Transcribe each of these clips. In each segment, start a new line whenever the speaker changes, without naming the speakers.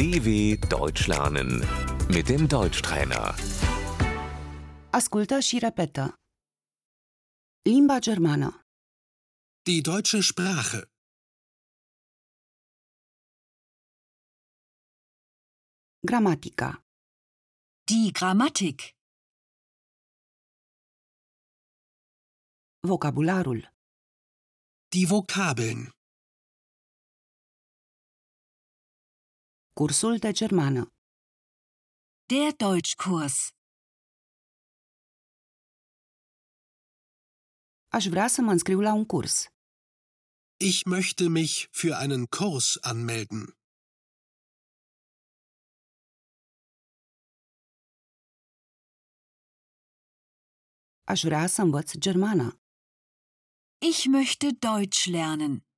DW Deutsch lernen mit dem Deutschtrainer.
Ascultă și repetă. Limba germană,
Die deutsche Sprache.
gramatica,
Die Grammatik.
vocabularul,
Die Vokabeln.
Cursul de germană,
Der Deutschkurs.
aș vrea să mă înscriu la un curs.
Ich möchte mich für einen Kurs anmelden.
Aș vrea să învăț germană.
Ich möchte Deutsch lernen.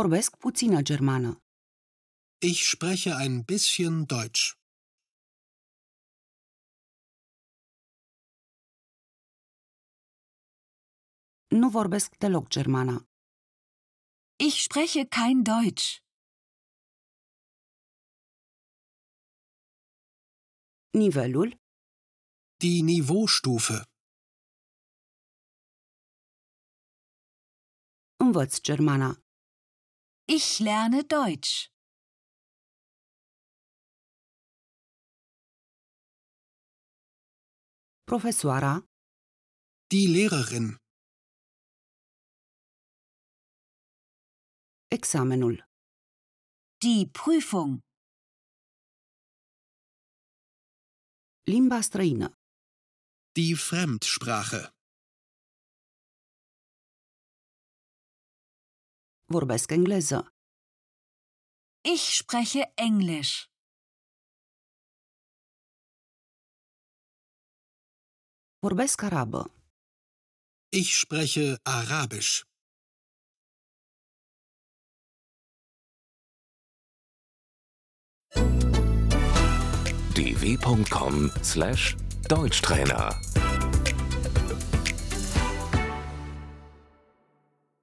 Vorbesc puțină germană.
Ich spreche ein bisschen Deutsch.
Nu vorbesc deloc germană.
Ich spreche kein Deutsch.
Nivelul,
Die Niveaustufe.
învăț germana.
Ich lerne Deutsch.
Profesoara,
Die Lehrerin.
examenul,
Die Prüfung.
limba străină,
Die Fremdsprache.
Vorbesc engleză,
Ich spreche Englisch.
vorbesc arabă,
Ich spreche Arabisch.
dw.com/deutschtrainer